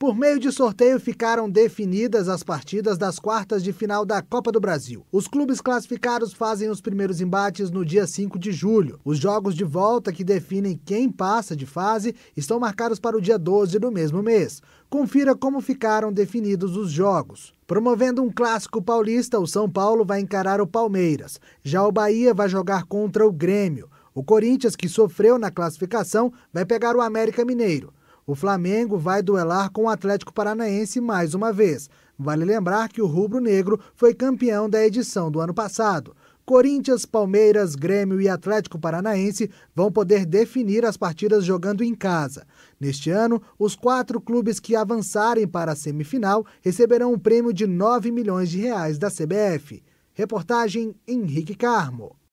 Por meio de sorteio ficaram definidas as partidas das quartas de final da Copa do Brasil. Os clubes classificados fazem os primeiros embates no dia 5 de julho. Os jogos de volta que definem quem passa de fase estão marcados para o dia 12 do mesmo mês. Confira como ficaram definidos os jogos. Promovendo um clássico paulista, o São Paulo vai encarar o Palmeiras. Já o Bahia vai jogar contra o Grêmio. O Corinthians, que sofreu na classificação, vai pegar o América Mineiro. O Flamengo vai duelar com o Atlético Paranaense mais uma vez. Vale lembrar que o Rubro Negro foi campeão da edição do ano passado. Corinthians, Palmeiras, Grêmio e Atlético Paranaense vão poder definir as partidas jogando em casa. Neste ano, os quatro clubes que avançarem para a semifinal receberão um prêmio de 9 milhões de reais da CBF. Reportagem Henrique Carmo.